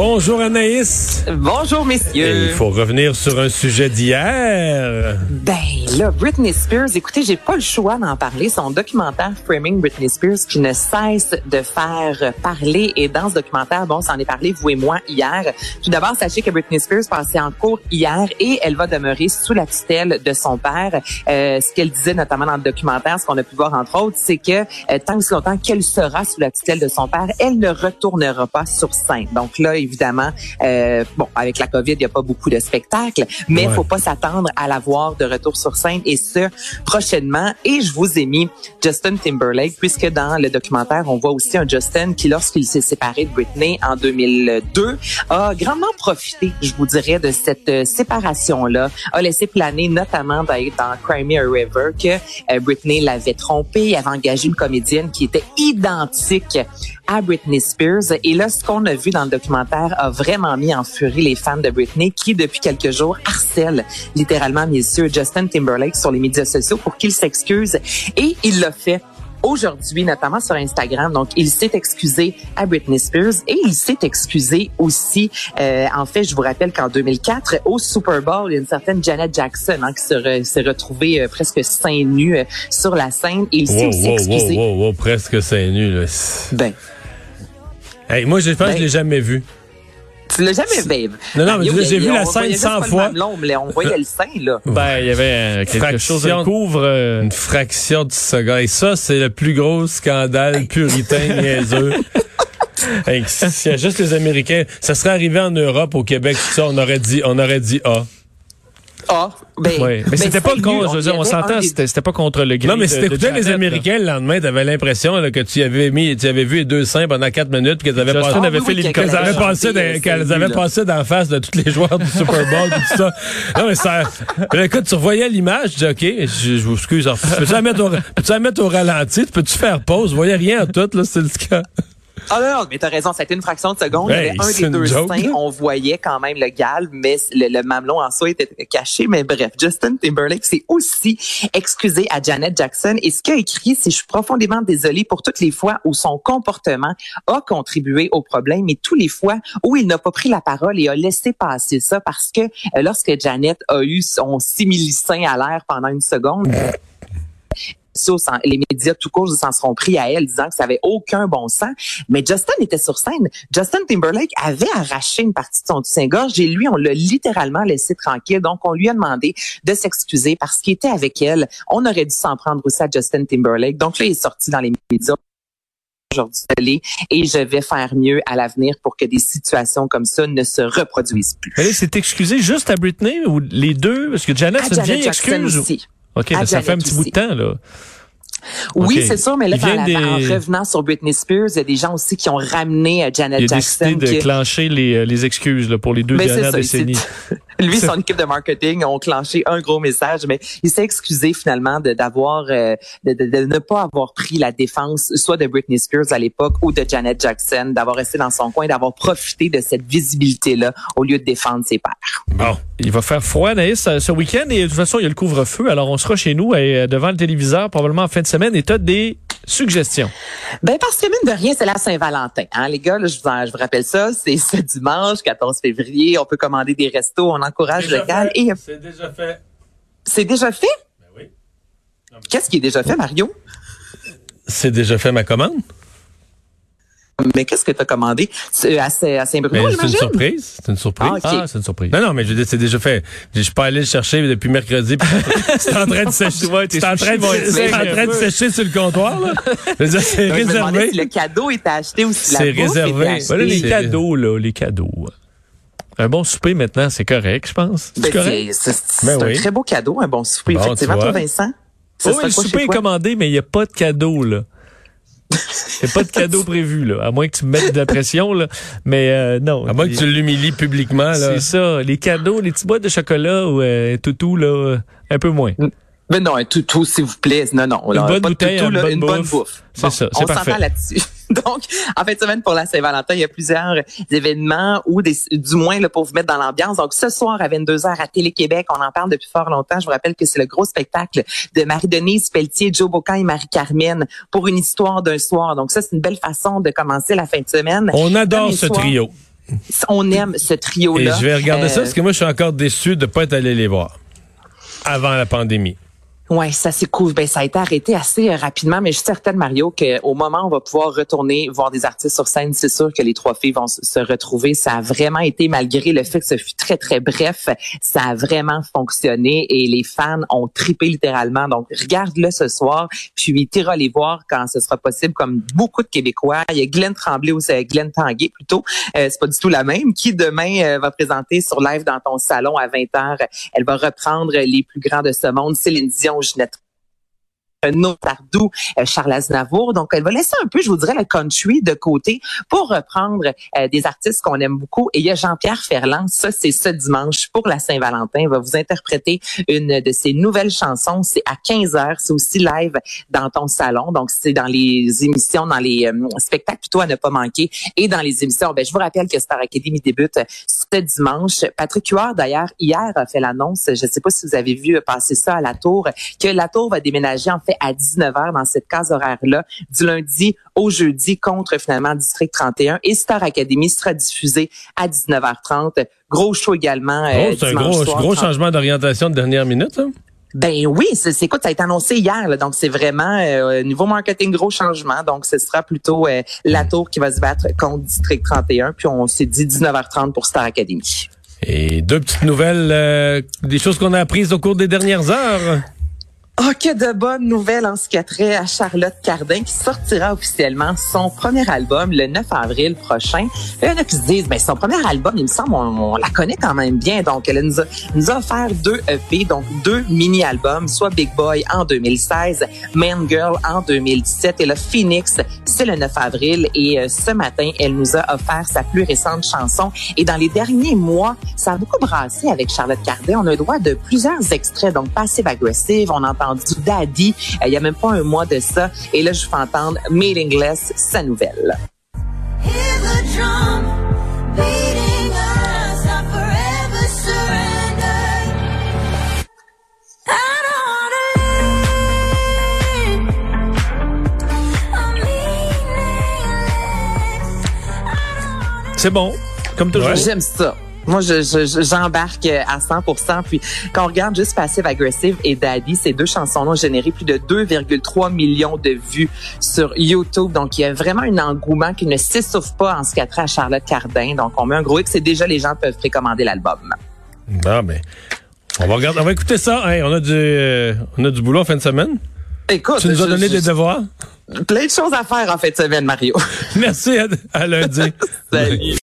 Bonjour Anaïs. Bonjour messieurs. Il faut revenir sur un sujet d'hier. Ben là, Britney Spears, écoutez, j'ai pas le choix d'en parler. Son documentaire Framing Britney Spears qui ne cesse de faire parler. Et dans ce documentaire, bon, ça en est parlé, vous et moi, hier. Tout d'abord, sachez que Britney Spears passait en cours hier et elle va demeurer sous la tutelle de son père. Euh, ce qu'elle disait notamment dans le documentaire, ce qu'on a pu voir entre autres, c'est que euh, tant que si longtemps qu'elle sera sous la tutelle de son père, elle ne retournera pas sur scène. Donc là, évidemment, euh, bon, avec la COVID, il n'y a pas beaucoup de spectacles, mais il Ouais. faut pas s'attendre à la voir de retour sur scène et ce, prochainement. Et je vous ai mis Justin Timberlake, puisque dans le documentaire, on voit aussi un Justin qui, lorsqu'il s'est séparé de Britney en 2002, a grandement profité, je vous dirais, de cette euh, séparation-là, a laissé planer notamment dans, dans Cry Me a River que euh, Britney l'avait trompé, avait engagé une comédienne qui était identique à Britney Spears. Et là, ce qu'on a vu dans le documentaire a vraiment mis en furie les fans de Britney qui, depuis quelques jours, harcèlent littéralement, messieurs, Justin Timberlake sur les médias sociaux pour qu'il s'excuse. Et il l'a fait aujourd'hui, notamment sur Instagram. Donc, il s'est excusé à Britney Spears et il s'est excusé aussi. euh, en fait, je vous rappelle qu'en 2004, au Super Bowl, il y a une certaine Janet Jackson hein, qui se re- s'est retrouvée euh, presque seins nus euh, sur la scène. Et il s'est Wow, aussi wow, excusé. wow, presque seins nus. Là. Ben, Hey, moi, je pense que je Ben- l'ai jamais vu. tu l'as jamais, babe. Non, non, mais Mario, j'ai vu la scène juste 100 pas le fois. mamelon, mais on voyait le sein, là. Ben, il y avait euh, quelque Fraction- chose de couvre. euh, Une fraction de seconde. Et ça, c'est le plus gros scandale puritain niaiseux. Hey, S'il y a juste les Américains, ça serait arrivé en Europe, au Québec, tout ça, on aurait dit, on aurait dit ah. Ah, ben, ouais. Mais ben, c'était pas le seins con, nus, je veux dire, on s'entend, c'était c'était pas contre le gris Non, mais si t'écoutais les Janet, là. Américains le lendemain, t'avais l'impression là, que tu avais mis, tu avais vu les deux seins pendant quatre minutes, puis qu'elles avaient passé, avait Ah, fait oui, oui, les qu'elles avaient passé, euh, qu'elles avaient passé d'en face de tous les joueurs du Super Bowl, tout ça. Non, mais ça, écoute, tu revoyais l'image, tu dis, OK, je, vous excuse, peux-tu la mettre au, peux-tu la mettre au ralenti? Tu peux-tu faire pause? Je voyais rien en tout, là, c'est le cas. Ah non, mais t'as raison, ça a été une fraction de seconde. Hey, avait un des deux joke, seins, là. on voyait quand même le galbe, mais le, le mamelon en soi était caché. Mais bref, Justin Timberlake s'est aussi excusé à Janet Jackson. Et ce qu'il a écrit, c'est « Je suis profondément désolé pour toutes les fois où son comportement a contribué au problème et tous les fois où il n'a pas pris la parole et a laissé passer ça parce que euh, lorsque Janet a eu son simili-sein à l'air pendant une seconde, sociaux, les médias tout court s'en seront pris à elle, disant que ça avait aucun bon sens. Mais Justin était sur scène. Justin Timberlake avait arraché une partie de son soutien-gorge et lui, on l'a littéralement laissé tranquille. Donc, on lui a demandé de s'excuser parce qu'il était avec elle. On aurait dû s'en prendre aussi à Justin Timberlake. Donc là, il est sorti dans les médias aujourd'hui et je vais faire mieux à l'avenir pour que des situations comme ça ne se reproduisent plus. Mais là, c'est excusé juste à Britney ou les deux? Parce que Janet, c'est une vieille excuse. aussi. OK, À mais ça fait un petit bout de temps, là. Oui, c'est sûr, mais là, dans la- des- en revenant sur Britney Spears, il y a des gens aussi qui ont ramené euh, Janet Il a Jackson. décidé de qui- clencher les, euh, les excuses là, pour les deux Ben, c'est dernières ça, décennies. Lui, son équipe de marketing ont clenché un gros message, mais il s'est excusé finalement d'avoir euh, de, de- de ne pas avoir pris la défense soit de Britney Spears à l'époque ou de Janet Jackson, d'avoir resté dans son coin, d'avoir profité de cette visibilité là au lieu de défendre ses pairs. Bon. Il va faire froid, Naïs, ce ce week-end. Et de toute façon, il y a le couvre-feu. Alors, on sera chez nous et, euh, devant le téléviseur probablement en fin de semaine. Et tu as des suggestions. Ben parce que mine de rien, c'est la Saint-Valentin. Hein, les gars, là, je, vous en- je vous rappelle ça, c'est ce dimanche 14 février. On peut commander des restos, on encourage le local. Et euh, C'est déjà fait. c'est déjà fait? Ben oui. Qu'est-ce qui est déjà fait, Mario? C'est déjà fait ma commande? Mais qu'est-ce que tu as commandé? C'est À, Saint- à Mais Saint-Bruno, c'est une surprise. C'est une surprise. Ah. Ah, c'est une surprise. Non, non, mais je veux dire, c'est déjà fait. Je suis pas allé le chercher depuis mercredi. C'est en train de sécher. Ouais, en train de, en train sécher sur le comptoir, là. Je veux dire, c'est réservé. si le cadeau était acheté ou si la C'est réservé. Voilà les cadeaux, là, les cadeaux. Un bon souper maintenant, c'est correct, je pense. C'est Ben, correct? c'est Ben oui. un très beau cadeau, un bon souper. Bon, Effectivement, toi, Vincent? Ça Oui, serait le souper est commandé, mais il n'y a pas de cadeau, là. Il n'y a pas de cadeau prévu, là. À moins que tu me mettes de la pression, là. Mais euh, non. À moins que tu l'humilies publiquement, là. C'est ça. Les cadeaux, les petits boîtes de chocolat ou euh, toutou, là, euh, un peu moins. Ben non, un toutou, s'il vous plaît. Non, non. Une là, bonne pas bouteille, une là, bonne une bonne bouffe. C'est ça, c'est on parfait. s'entend là-dessus. Donc, en fin de semaine pour la Saint-Valentin, il y a plusieurs événements ou des, du moins là, pour vous mettre dans l'ambiance. Donc, ce soir à 22h à Télé-Québec, on en parle depuis fort longtemps. Je vous rappelle que c'est le gros spectacle de Marie-Denise Pelletier, Joe Bocan et Marie-Carmen pour une histoire d'un soir. Donc, ça, c'est une belle façon de commencer la fin de semaine. On adore ce soir, trio. On aime ce Et trio-là. je vais regarder ça Euh, parce que moi, je suis encore déçu de ne pas être allé les voir avant la pandémie. Ouais, ça cool. Ben ça a été arrêté assez euh, rapidement, mais je suis certaine Mario qu'au moment où on va pouvoir retourner voir des artistes sur scène, c'est sûr que les trois filles vont se retrouver. Ça a vraiment été malgré le fait que ce fut très très bref, ça a vraiment fonctionné et les fans ont tripé littéralement. Donc regarde-le ce soir, puis t'iras les voir quand ce sera possible, comme beaucoup de Québécois. Il y a Glenn Tremblay ou c'est Glenn Tanguay plutôt. Euh, c'est pas du tout la même qui demain euh, va présenter sur live dans ton salon à 20h. Elle va reprendre les plus grands de ce monde, Céline Dion, Ginette Renaud Tardou, euh, Charles Aznavour. Donc, elle va laisser un peu, je vous dirais, le country de côté pour reprendre euh, des artistes qu'on aime beaucoup. Et il y a Jean-Pierre Ferland, ça, c'est ce dimanche pour la Saint-Valentin. Il va vous interpréter une de ses nouvelles chansons. C'est à 15 heures. C'est aussi live dans ton salon. Donc, c'est dans les émissions, dans les euh, spectacles plutôt à ne pas manquer. Et dans les émissions, ben, je vous rappelle que Star Academy débute ce dimanche. Patrick Huard, d'ailleurs, hier a fait l'annonce, je ne sais pas si vous avez vu passer ça à la tour, que la tour va déménager en fait à 19h dans cette case horaire-là, du lundi au jeudi contre finalement District 31. Et Star Academy sera diffusé à 19h30. Gros show également. euh, Oh, c'est un gros, soir, gros 30. changement d'orientation de dernière minute. hein? Ben oui, c'est c'est- écoute, ça a été annoncé hier, là, donc c'est vraiment euh, niveau marketing gros changement. Donc ce sera plutôt euh, la tour qui va se battre contre District 31, puis on s'est dit 19h30 pour Star Academy. Et deux petites nouvelles, euh, des choses qu'on a apprises au cours des dernières heures. Oh, que de bonnes nouvelles en ce qui a trait à Charlotte Cardin qui sortira officiellement son premier album le 9 avril prochain. Il y en a qui se disent, ben, son premier album, il me semble, on, la connaît quand même bien. Donc, elle nous a, nous a offert deux EP, donc deux mini-albums, soit Big Boy en 2016, Man Girl en 2017 et le Phoenix, c'est le 9 avril. Et euh, ce matin, elle nous a offert sa plus récente chanson. Et dans les derniers mois, ça a beaucoup brassé avec Charlotte Cardin. On a le droit de plusieurs extraits, donc passive agressive. On a entendu Daddy, euh, il y a même pas un mois de ça. Et là, je vous fais entendre Meaningless, sa nouvelle. C'est bon, comme toujours. Ouais. J'aime ça. Moi, je- je- je- j'embarque à 100% Puis, quand on regarde juste Passive Aggressive et Daddy, ces deux chansons-là ont généré plus de 2,3 millions de vues sur YouTube. Donc, il y a vraiment un engouement qui ne s'essouffle pas en ce qui a trait à Charlotte Cardin. Donc, on met un gros X et déjà, les gens peuvent précommander l'album. Bon, ben, on va regarder, on va écouter ça. Hey, on a du, euh, on a du boulot en fin de semaine. Écoute, Tu nous as donné je- des devoirs? plein de choses à faire en fin de semaine, Mario. Merci, à, à lundi. Salut.